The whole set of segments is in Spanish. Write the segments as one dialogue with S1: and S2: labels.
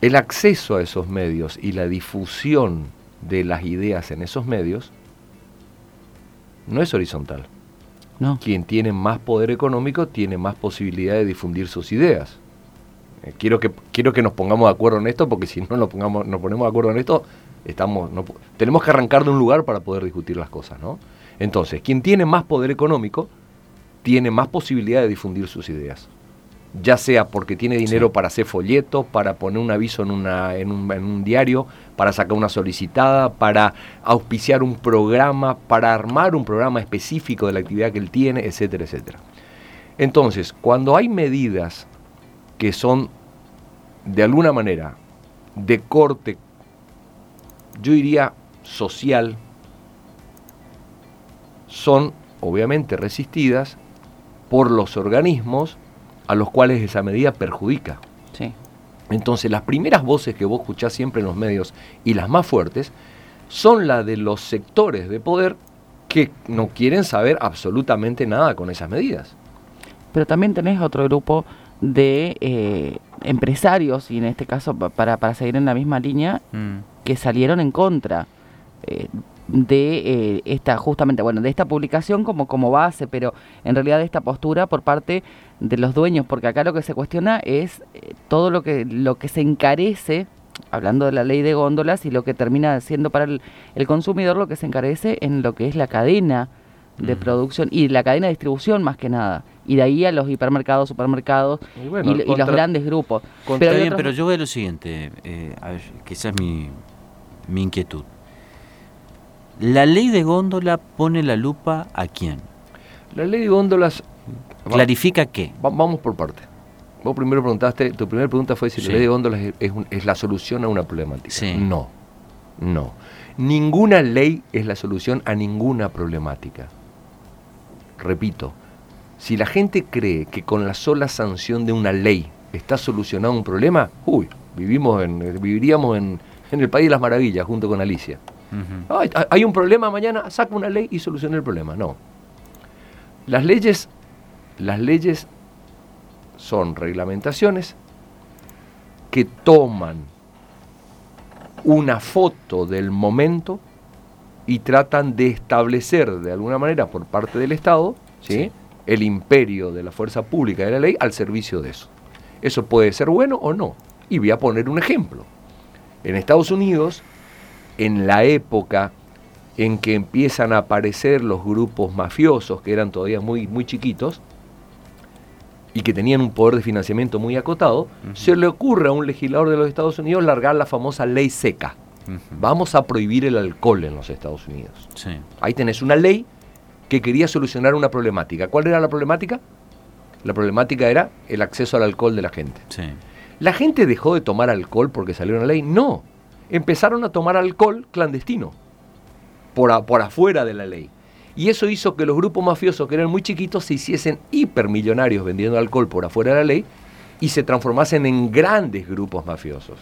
S1: el acceso a esos medios y la difusión de las ideas en esos medios no es horizontal.
S2: No.
S1: Quien tiene más poder económico tiene más posibilidad de difundir sus ideas. Eh, quiero, que, quiero que nos pongamos de acuerdo en esto, porque si no nos, pongamos, nos ponemos de acuerdo en esto, estamos, no, tenemos que arrancar de un lugar para poder discutir las cosas. ¿no? Entonces, quien tiene más poder económico tiene más posibilidad de difundir sus ideas ya sea porque tiene dinero para hacer folletos, para poner un aviso en, una, en, un, en, un, diario, para sacar una solicitada, para auspiciar un programa, para armar un programa específico de la actividad que él tiene, etcétera, etcétera. Entonces, cuando hay medidas que son de alguna manera de corte, yo diría social, son obviamente resistidas por los organismos a los cuales esa medida perjudica.
S2: Sí.
S1: Entonces, las primeras voces que vos escuchás siempre en los medios y las más fuertes son las de los sectores de poder que no quieren saber absolutamente nada con esas medidas.
S2: Pero también tenés otro grupo de eh, empresarios, y en este caso para, para seguir en la misma línea, mm. que salieron en contra. Eh, de eh, esta justamente bueno de esta publicación como como base pero en realidad de esta postura por parte de los dueños porque acá lo que se cuestiona es eh, todo lo que lo que se encarece hablando de la ley de góndolas y lo que termina siendo para el, consumidor lo que se encarece en lo que es la cadena de producción y la cadena de distribución más que nada. Y de ahí a los hipermercados supermercados y, los grandes grupos.
S3: pero, pero yo veo lo siguiente eh, a ver, quizás mi mi inquietud ¿La ley de góndola pone la lupa a quién?
S1: La ley de góndolas...
S3: ¿Clarifica qué?
S1: vamos por parte. Vos primero preguntaste, tu primera pregunta fue si la ley de góndolas es, la solución a una problemática. No, no. Ninguna ley es la solución a ninguna problemática. Repito, si la gente cree que con la sola sanción de una ley está solucionado un problema, uy, vivimos en, viviríamos en, en el país de las maravillas junto con Alicia hay, un problema mañana, saca una ley y soluciona el problema. No. Las leyes, las leyes son reglamentaciones que toman una foto del momento y tratan de establecer de alguna manera por parte del Estado ¿sí? el imperio de la fuerza pública de la ley al servicio de eso. Eso puede ser bueno o no. Y voy a poner un ejemplo. En Estados Unidos en la época en que empiezan a aparecer los grupos mafiosos, que eran todavía muy, muy chiquitos, y que tenían un poder de financiamiento muy acotado, se le ocurre a un legislador de los Estados Unidos largar la famosa ley seca. Vamos a prohibir el alcohol en los Estados Unidos. Ahí tenés una ley que quería solucionar una problemática. ¿Cuál era la problemática? La problemática era el acceso al alcohol de la gente. ¿La gente dejó de tomar alcohol porque salió una ley? No empezaron a tomar alcohol clandestino, por, por afuera de la ley. Y eso hizo que los grupos mafiosos, que eran muy chiquitos, se hiciesen hipermillonarios vendiendo alcohol por afuera de la ley y se transformasen en grandes grupos mafiosos.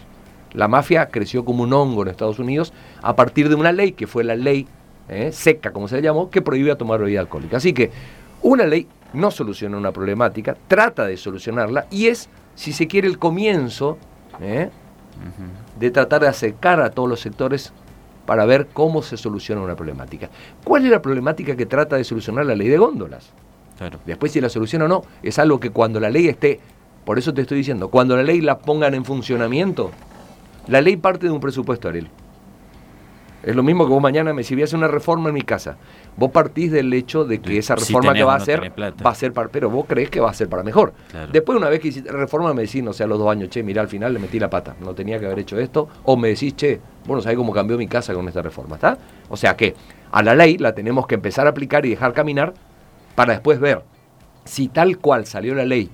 S1: La mafia creció como un hongo en Estados Unidos a partir de una ley, que fue la ley eh, seca, como se le llamó, que prohibía tomar bebida alcohólica. Así que una ley no soluciona una problemática, trata de solucionarla y es, si se quiere, el comienzo eh, de tratar de acercar a todos los sectores para ver cómo se soluciona una problemática. ¿Cuál es la problemática que trata de solucionar la ley de góndolas? Después si la soluciona o no, es algo que cuando la ley esté, por eso te estoy diciendo, cuando la ley la pongan en funcionamiento, la ley parte de un presupuesto, Ariel. Es lo mismo que vos mañana me si voy a hacer una reforma en mi casa. Vos partís del hecho de que esa reforma que va a hacer va a ser para, pero vos crees que va a ser para mejor. Después una vez que hiciste reforma me decís, no sé, a los dos años, che, mira, al final le metí la pata, no tenía que haber hecho esto, o me decís, che, bueno, ¿sabés cómo cambió mi casa con esta reforma? ¿Está? O sea que a la ley la tenemos que empezar a aplicar y dejar caminar para después ver si tal cual salió la ley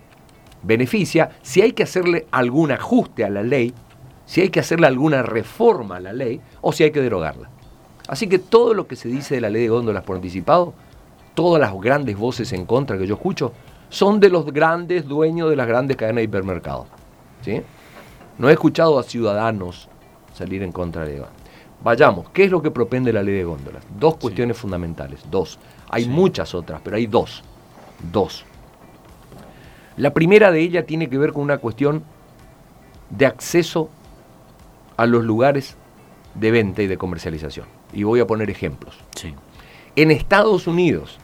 S1: beneficia, si hay que hacerle algún ajuste a la ley si hay que hacerle alguna reforma a la ley o si hay que derogarla. Así que todo lo que se dice de la ley de góndolas por anticipado, todas las grandes voces en contra que yo escucho, son de los grandes dueños de las grandes cadenas de hipermercados. ¿sí? No he escuchado a ciudadanos salir en contra de ella. Vayamos, ¿qué es lo que propende la ley de góndolas? Dos cuestiones fundamentales, dos. Hay muchas otras, pero hay dos. Dos. La primera de ellas tiene que ver con una cuestión de acceso a los lugares de venta y de comercialización. Y voy a poner ejemplos.
S3: Sí.
S1: En Estados Unidos,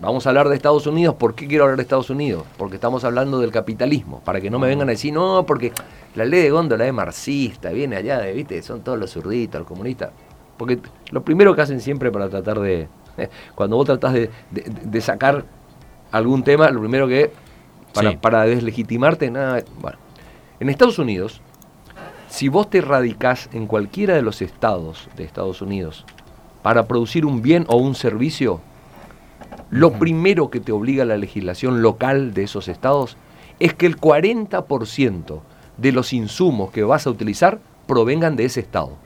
S1: vamos a hablar de Estados Unidos, ¿por qué quiero hablar de Estados Unidos? Porque estamos hablando del capitalismo, para que no me vengan a decir, no, porque la ley de góndola es marxista, viene allá de, viste, son todos los zurditos, los comunistas. Porque lo primero que hacen siempre para tratar de, cuando vos tratás de, de- de sacar algún tema, lo primero que para,
S3: Sí.
S1: para deslegitimarte, nada, bueno. En Estados Unidos, si vos te radicás en cualquiera de los estados de Estados Unidos para producir un bien o un servicio, lo primero que te obliga la legislación local de esos estados es que el 40% de los insumos que vas a utilizar provengan de ese estado.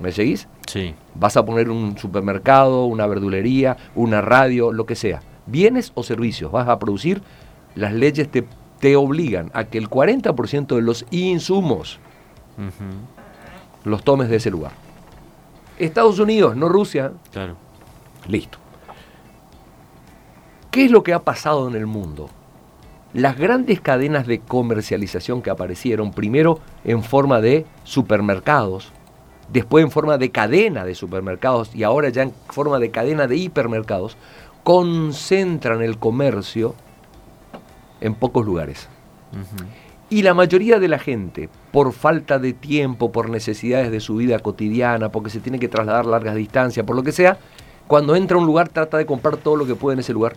S1: ¿Me seguís?
S3: Sí.
S1: Vas a poner un supermercado, una verdulería, una radio, lo que sea. Bienes o servicios vas a producir, las leyes te, te obligan a que el 40% de los insumos los tomes de ese lugar. Estados Unidos, no Rusia.
S3: Claro.
S1: Listo. ¿Qué es lo que ha pasado en el mundo? Las grandes cadenas de comercialización que aparecieron, primero en forma de supermercados, después en forma de cadena de supermercados y ahora ya en forma de cadena de hipermercados, concentran el comercio en pocos lugares. Y la mayoría de la gente, por falta de tiempo, por necesidades de su vida cotidiana, porque se tiene que trasladar largas distancias, por lo que sea, cuando entra a un lugar trata de comprar todo lo que puede en ese lugar.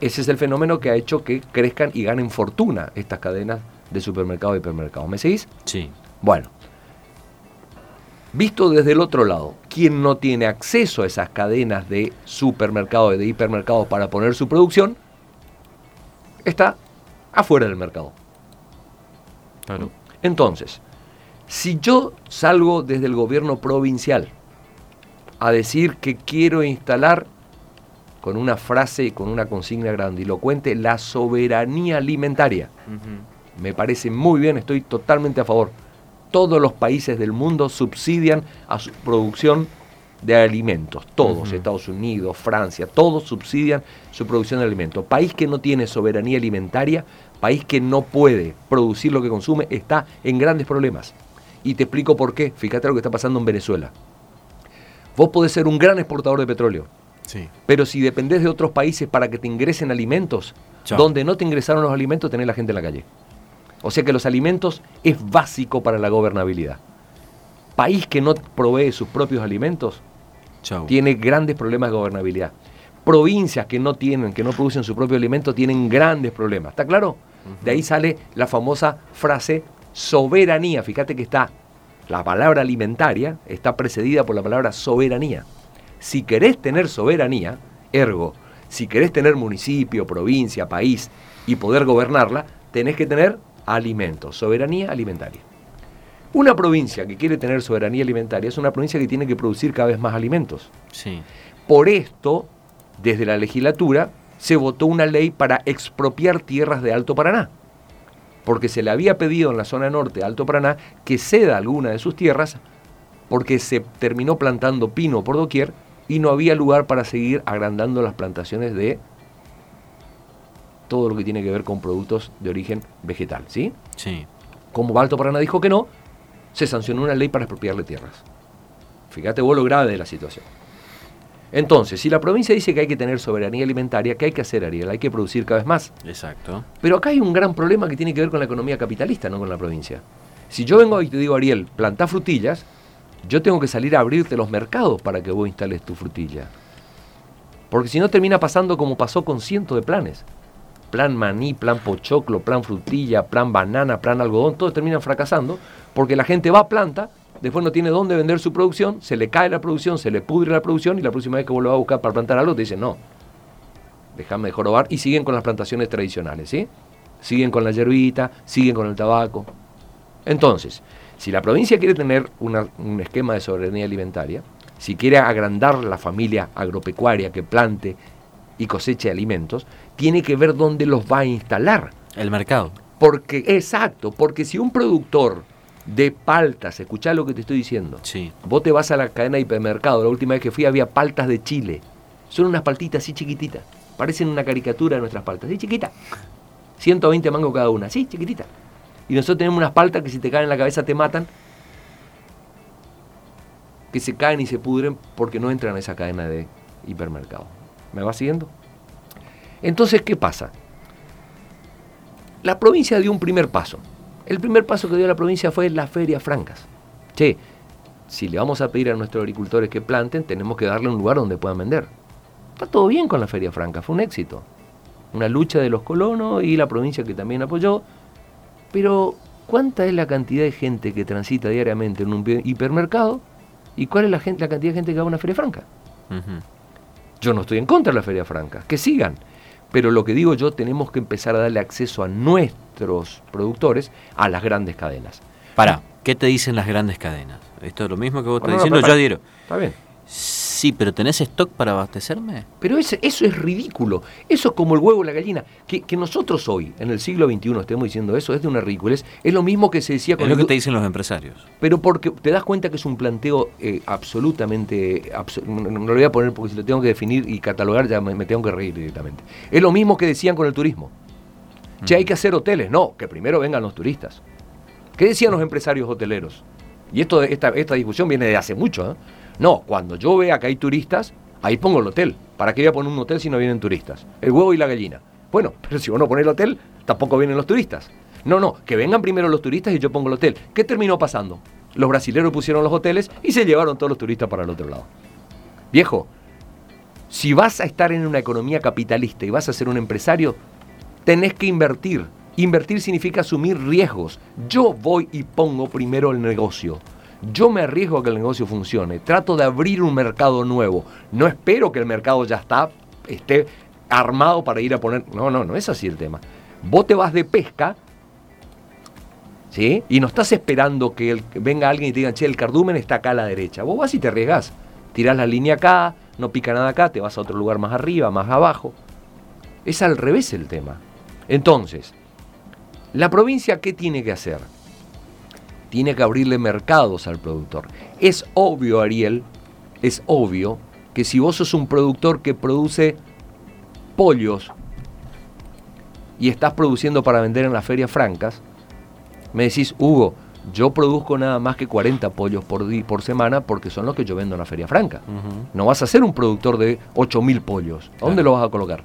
S1: Ese es el fenómeno que ha hecho que crezcan y ganen fortuna estas cadenas de supermercados y hipermercados. ¿Me seguís?
S3: Sí.
S1: Bueno, visto desde el otro lado, quien no tiene acceso a esas cadenas de supermercados y de hipermercados para poner su producción, está afuera del mercado.
S3: Claro.
S1: Entonces, si yo salgo desde el gobierno provincial a decir que quiero instalar, con una frase y con una consigna grandilocuente, la soberanía alimentaria, me parece muy bien, estoy totalmente a favor. Todos los países del mundo subsidian a su producción de alimentos, todos. Estados Unidos, Francia, todos subsidian su producción de alimentos. País que no tiene soberanía alimentaria, país que no puede producir lo que consume, está en grandes problemas. Y te explico por qué. Fíjate lo que está pasando en Venezuela. Vos podés ser un gran exportador de petróleo,
S3: Sí.
S1: pero si dependés de otros países para que te ingresen alimentos,
S3: Chao.
S1: donde no te ingresaron los alimentos, tenés la gente en la calle. O sea que los alimentos es básico para la gobernabilidad. País que no provee sus propios alimentos
S3: Chau.
S1: tiene grandes problemas de gobernabilidad. Provincias que no tienen, que no producen su propio alimento, tienen grandes problemas. ¿Está claro? De ahí sale la famosa frase soberanía. Fíjate que está la palabra alimentaria está precedida por la palabra soberanía. Si querés tener soberanía, ergo, si querés tener municipio, provincia, país y poder gobernarla, tenés que tener alimentos, soberanía alimentaria. Una provincia que quiere tener soberanía alimentaria es una provincia que tiene que producir cada vez más alimentos.
S3: Sí.
S1: Por esto, desde la legislatura, se votó una ley para expropiar tierras de Alto Paraná. Porque se le había pedido en la zona norte de Alto Paraná que ceda alguna de sus tierras porque se terminó plantando pino por doquier y no había lugar para seguir agrandando las plantaciones de todo lo que tiene que ver con productos de origen vegetal, ¿sí?
S3: Sí.
S1: Como Alto Paraná dijo que no, se sancionó una ley para expropiarle tierras. Fíjate vos lo grave de la situación. Entonces, si la provincia dice que hay que tener soberanía alimentaria, ¿qué hay que hacer, Ariel? Hay que producir cada vez más.
S3: Exacto.
S1: Pero acá hay un gran problema que tiene que ver con la economía capitalista, no con la provincia. Si yo vengo y te digo, Ariel, plantá frutillas, yo tengo que salir a abrirte los mercados para que vos instales tu frutilla. Porque si no termina pasando como pasó con cientos de planes. Plan maní, plan pochoclo, plan frutilla, plan banana, plan algodón, todos terminan fracasando porque la gente va a planta, después no tiene dónde vender su producción, se le cae la producción, se le pudre la producción y la próxima vez que vas a buscar para plantar algo te dicen no, déjame de jorobar y siguen con las plantaciones tradicionales, ¿sí? Siguen con la yerbita, siguen con el tabaco. Entonces, si la provincia quiere tener una- un esquema de soberanía alimentaria, si quiere agrandar la familia agropecuaria que plante y coseche alimentos, tiene que ver dónde los va a instalar.
S3: El mercado.
S1: Porque, exacto, porque si un productor de paltas, escuchá lo que te estoy diciendo,
S3: Sí.
S1: vos te vas a la cadena de hipermercado, la última vez que fui había paltas de Chile. Son unas paltitas así chiquititas, parecen una caricatura de nuestras paltas, así chiquita. 120 mangos cada una, así chiquitita. y nosotros tenemos unas paltas que si te caen en la cabeza te matan, que se caen y se pudren porque no entran a esa cadena de hipermercado. ¿Me va siguiendo? Entonces, ¿qué pasa? La provincia dio un primer paso. El primer paso que dio la provincia fue las ferias francas. Che, si le vamos a pedir a nuestros agricultores que planten, tenemos que darle un lugar donde puedan vender. Está todo bien con la feria franca, fue un éxito. Una lucha de los colonos y la provincia que también apoyó. Pero, ¿cuánta es la cantidad de gente que transita diariamente en un hipermercado? ¿Y cuál es la, gente, la cantidad de gente que va a una feria franca? Yo no estoy en contra de la feria franca, que sigan. Pero lo que digo yo, tenemos que empezar a darle acceso a nuestros productores a las grandes cadenas.
S3: Para, ¿qué te dicen las grandes cadenas? Esto es lo mismo que vos estás diciendo, yo adhiero.
S1: Está bien.
S3: Sí, pero ¿tenés stock para abastecerme?
S1: Pero eso es ridículo. Eso es como el huevo y la gallina. Que, nosotros hoy, en el siglo XXI, estemos diciendo eso, es de una ridiculez. Es lo mismo que se decía
S3: con... Es lo que te dicen los empresarios.
S1: Pero porque te das cuenta que es un planteo eh, absolutamente... no, lo voy a poner porque si lo tengo que definir y catalogar ya me, tengo que reír directamente. Es lo mismo que decían con el turismo. Ya hay que hacer hoteles. No, que primero vengan los turistas. ¿Qué decían los empresarios hoteleros? Y esto, esta, esta discusión viene de hace mucho. ¿eh? No, cuando yo vea que hay turistas, ahí pongo el hotel. ¿Para qué voy a poner un hotel si no vienen turistas? El huevo y la gallina. Bueno, pero si vos no pones el hotel, tampoco vienen los turistas. No, no, que vengan primero los turistas y yo pongo el hotel. ¿Qué terminó pasando? Los brasileños pusieron los hoteles y se llevaron todos los turistas para el otro lado. Viejo, si vas a estar en una economía capitalista y vas a ser un empresario, tenés que invertir. Invertir significa asumir riesgos. Yo voy y pongo primero el negocio. Yo me arriesgo a que el negocio funcione, trato de abrir un mercado nuevo. No espero que el mercado ya está, esté armado para ir a poner. No, no, no es así el tema. Vos te vas de pesca, ¿sí? Y no estás esperando que, venga alguien y te diga, che, el cardumen está acá a la derecha. Vos vas y te arriesgas. Tirás la línea acá, no pica nada acá, te vas a otro lugar más arriba, más abajo. Es al revés el tema. Entonces, ¿la provincia qué tiene que hacer? Tiene que abrirle mercados al productor. Es obvio, Ariel, es obvio que si vos sos un productor que produce pollos y estás produciendo para vender en las ferias francas, me decís, Hugo, yo produzco nada más que 40 pollos por, por semana porque son los que yo vendo en la feria franca. No vas a ser un productor de 8.000 pollos. ¿A dónde lo vas a colocar?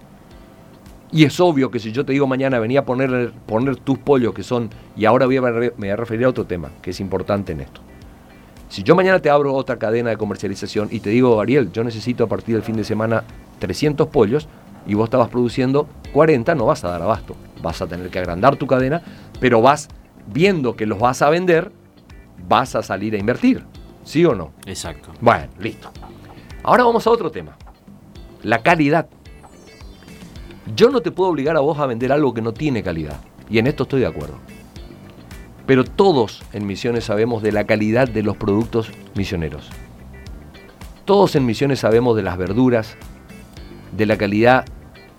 S1: Y es obvio que si yo te digo mañana venía a poner, poner tus pollos que son, y ahora voy a, me voy a referir a otro tema que es importante en esto. Si yo mañana te abro otra cadena de comercialización y te digo, Ariel, yo necesito a partir del fin de semana 300 pollos y vos estabas produciendo 40, no vas a dar abasto. Vas a tener que agrandar tu cadena, pero vas viendo que los vas a vender, vas a salir a invertir. ¿Sí o no?
S3: Exacto.
S1: Bueno, listo. Ahora vamos a otro tema. La calidad. Yo no te puedo obligar a vos a vender algo que no tiene calidad. Y en esto estoy de acuerdo. Pero todos en Misiones sabemos de la calidad de los productos misioneros. Todos en Misiones sabemos de las verduras, de la calidad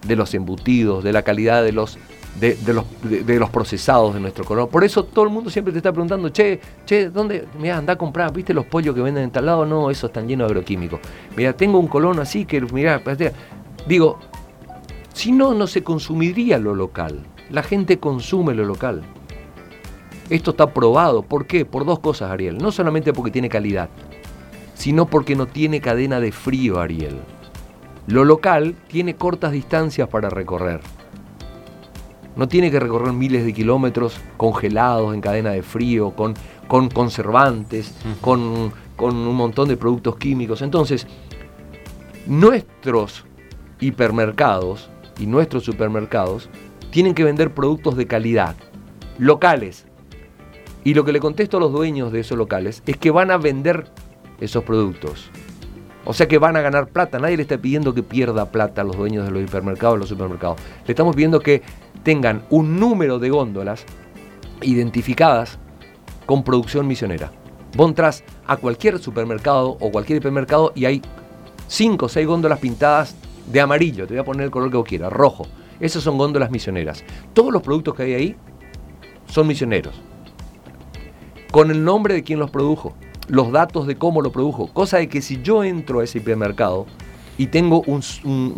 S1: de los embutidos, de la calidad de los, de, los, procesados de nuestro color. Por eso todo el mundo siempre te está preguntando, che, che, ¿dónde? Mira, anda a comprar, ¿viste los pollos que venden en tal lado? No, eso están llenos de agroquímicos. Mira, tengo un colono así que, mira, digo, si no, no se consumiría lo local. La gente consume lo local. Esto está probado. ¿Por qué? Por dos cosas, Ariel. No solamente porque tiene calidad, sino porque no tiene cadena de frío, Ariel. Lo local tiene cortas distancias para recorrer. No tiene que recorrer miles de kilómetros congelados en cadena de frío, con, con conservantes, con, con un montón de productos químicos. Entonces, nuestros hipermercados y nuestros supermercados tienen que vender productos de calidad, locales. Y lo que le contesto a los dueños de esos locales es que van a vender esos productos. O sea que van a ganar plata. Nadie le está pidiendo que pierda plata a los dueños de los hipermercados los supermercados. Le estamos pidiendo que tengan un número de góndolas identificadas con producción misionera. Vos a cualquier supermercado o cualquier hipermercado y hay 5 o 6 góndolas pintadas de amarillo, te voy a poner el color que vos quieras, rojo. Esas son góndolas misioneras. Todos los productos que hay ahí son misioneros. Con el nombre de quien los produjo, los datos de cómo lo produjo. Cosa de que si yo entro a ese hipermercado y tengo un,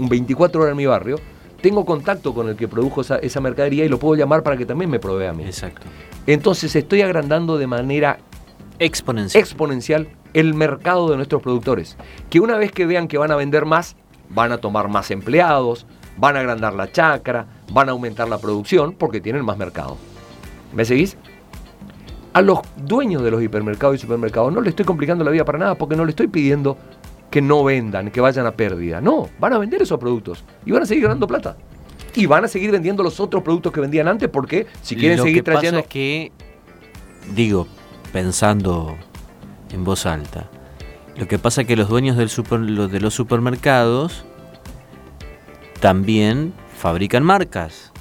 S1: 24 horas en mi barrio, tengo contacto con el que produjo esa, esa mercadería y lo puedo llamar para que también me provea a mí.
S3: Exacto.
S1: Entonces estoy agrandando de manera
S3: Exponencial.
S1: exponencial el mercado de nuestros productores. Que una vez que vean que van a vender más, van a tomar más empleados, van a agrandar la chacra, van a aumentar la producción porque tienen más mercado. ¿Me seguís? A los dueños de los hipermercados y supermercados no le estoy complicando la vida para nada porque no le estoy pidiendo que no vendan, que vayan a pérdida. No, van a vender esos productos y van a seguir ganando plata. Y van a seguir vendiendo los otros productos que vendían antes porque si quieren
S3: Lo
S1: seguir
S3: que pasa
S1: trayendo...
S3: es que, digo, pensando en voz alta, lo que pasa es que los dueños del super- los de los supermercados también fabrican marcas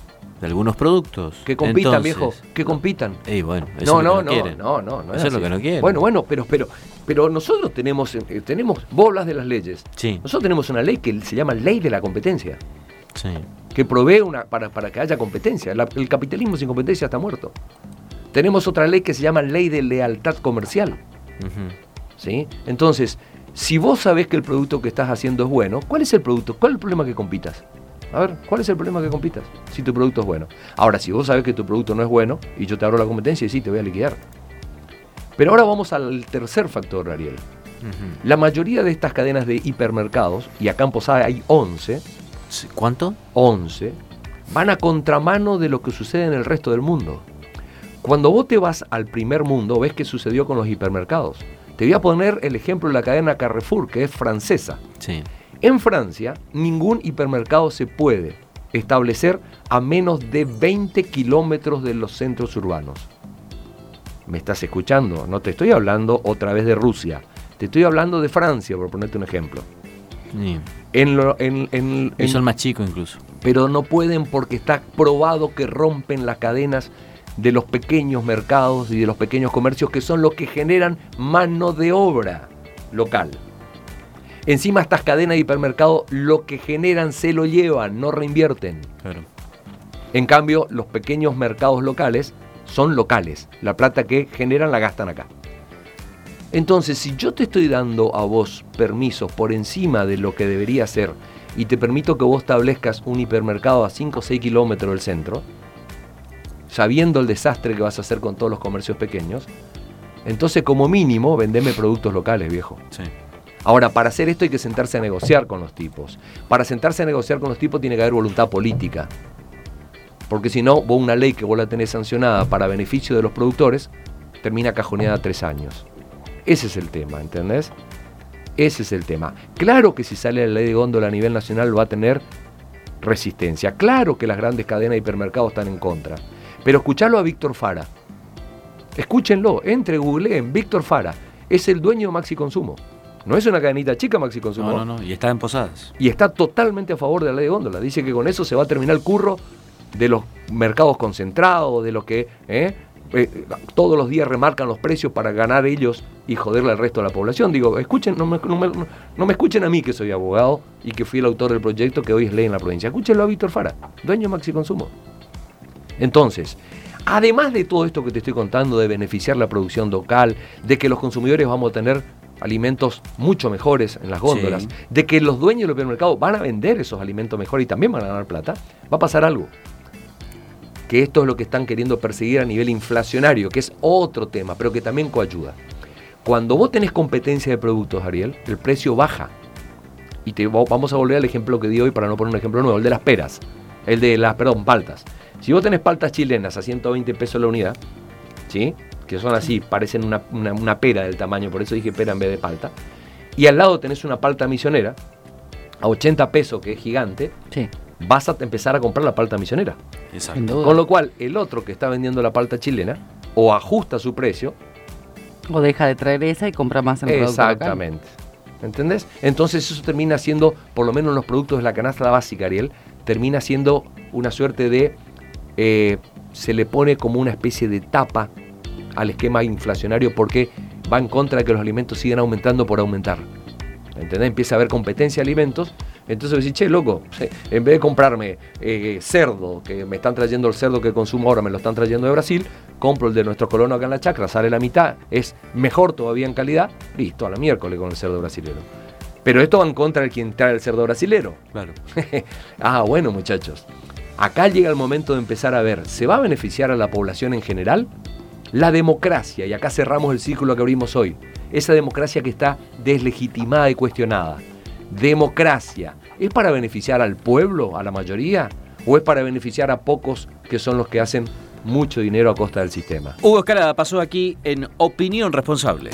S3: de algunos productos.
S1: Que compitan,
S3: Entonces,
S1: viejo, que compitan.
S3: Y bueno, eso
S1: No,
S3: es lo que
S1: no, no,
S3: quieren.
S1: no, no, no
S3: Eso es lo que no quieren.
S1: Bueno, bueno, pero, pero, pero nosotros tenemos, eh, tenemos, hablas de las leyes.
S3: Sí,
S1: Nosotros tenemos una ley que se llama Ley de la Competencia,
S3: sí.
S1: que provee una, para, para que haya competencia. La- el capitalismo sin competencia está muerto. Tenemos otra ley que se llama Ley de Lealtad Comercial.
S3: Ujú.
S1: ¿Sí? Entonces, si vos sabés que el producto que estás haciendo es bueno, ¿cuál es el producto? ¿Cuál es el problema que compitas? A ver, ¿cuál es el problema que compitas? Si tu producto es bueno. Ahora, si vos sabés que tu producto no es bueno y yo te abro la competencia y sí, te voy a liquidar. Pero ahora vamos al tercer factor, Ariel. La mayoría de estas cadenas de hipermercados, y acá en Posada hay 11,
S3: Sí, ¿Cuánto?
S1: 11, van a contramano de lo que sucede en el resto del mundo. Cuando vos te vas al primer mundo, ves qué sucedió con los hipermercados. Te voy a poner el ejemplo de la cadena Carrefour, que es francesa.
S3: Sí.
S1: En Francia, ningún hipermercado se puede establecer a menos de 20 kilómetros de los centros urbanos. ¿Me estás escuchando? No te estoy hablando otra vez de Rusia. Te estoy hablando de Francia, por ponerte un ejemplo.
S3: Sí.
S1: En lo- en- en-
S3: Y son más chicos incluso.
S1: pero no pueden porque está probado que rompen las cadenas de los pequeños mercados y de los pequeños comercios que son los que generan mano de obra local. Encima estas cadenas de hipermercado lo que generan se lo llevan, no reinvierten.
S3: Claro.
S1: En cambio, los pequeños mercados locales son locales. La plata que generan la gastan acá. Entonces, si yo te estoy dando a vos permisos por encima de lo que debería ser y te permito que vos establezcas un hipermercado a 5 o 6 kilómetros del centro, sabiendo el desastre que vas a hacer con todos los comercios pequeños, entonces como mínimo vendeme productos locales, viejo.
S3: Sí.
S1: Ahora, para hacer esto hay que sentarse a negociar con los tipos. Para sentarse a negociar con los tipos tiene que haber voluntad política. Porque si no, vos una ley que vos la tenés sancionada para beneficio de los productores, termina cajoneada tres años. Ese es el tema, ¿entendés? Ese es el tema. Claro que si sale la ley de góndola a nivel nacional va a tener resistencia. Claro que las grandes cadenas de hipermercados están en contra. Pero escuchalo a Víctor Fara. Escúchenlo, entre Google en Víctor Fara. Es el dueño de Maxi Consumo. No es una cadenita chica Maxi Consumo.
S3: No, no, no. Y está en Posadas.
S1: Y está totalmente a favor de la ley de góndola. Dice que con eso se va a terminar el curro de los mercados concentrados, de los que ¿eh? Eh, todos los días remarcan los precios para ganar ellos y joderle al resto de la población. Digo, escuchen, no me, no me- no me escuchen a mí que soy abogado y que fui el autor del proyecto que hoy es ley en la provincia. Escúchenlo a Víctor Fara, dueño de Maxi Consumo. Entonces, además de todo esto que te estoy contando, de beneficiar la producción local, de que los consumidores vamos a tener alimentos mucho mejores en las góndolas,
S3: Sí.
S1: de que los dueños del supermercado van a vender esos alimentos mejor y también van a ganar plata, va a pasar algo. Que esto es lo que están queriendo perseguir a nivel inflacionario, que es otro tema, pero que también coayuda. Cuando vos tenés competencia de productos, Ariel, el precio baja. Y te, vamos a volver al ejemplo que di hoy para no poner un ejemplo nuevo, el de las peras. El de las, perdón, paltas. Si vos tenés paltas chilenas a 120 pesos la unidad, ¿sí? Que son así, parecen una, una- una pera del tamaño, por eso dije pera en vez de palta. Y al lado tenés una palta misionera, a 80 pesos, que es gigante,
S2: Sí,
S1: vas a empezar a comprar la palta misionera.
S3: Exacto.
S2: sin duda.
S1: Con lo cual, el otro que está vendiendo la palta chilena, o ajusta su precio,
S2: O deja de traer esa y compra más en.
S1: Exactamente. ¿Entendés? Entonces eso termina siendo, por lo menos en los productos de la canasta básica, Ariel, termina siendo una suerte de, eh, se le pone como una especie de tapa al esquema inflacionario porque va en contra de que los alimentos sigan aumentando por aumentar. ¿Entendés? Empieza a haber competencia de alimentos. Entonces decís, che, loco, en vez de comprarme eh, cerdo, que me están trayendo el cerdo que consumo ahora, me lo están trayendo de Brasil, compro el de nuestro colono acá en la chacra, sale la mitad, es mejor todavía en calidad, listo, a la miércoles con el cerdo brasileño. Pero esto va en contra de quien trae el cerdo brasilero.
S3: Claro.
S1: ah, bueno, muchachos. Acá llega el momento de empezar a ver, ¿se va a beneficiar a la población en general? La democracia, y acá cerramos el círculo que abrimos hoy, esa democracia que está deslegitimada y cuestionada. Democracia, ¿es para beneficiar al pueblo, a la mayoría? ¿O es para beneficiar a pocos que son los que hacen mucho dinero a costa del sistema?
S3: Hugo Escalada pasó aquí en Opinión Responsable.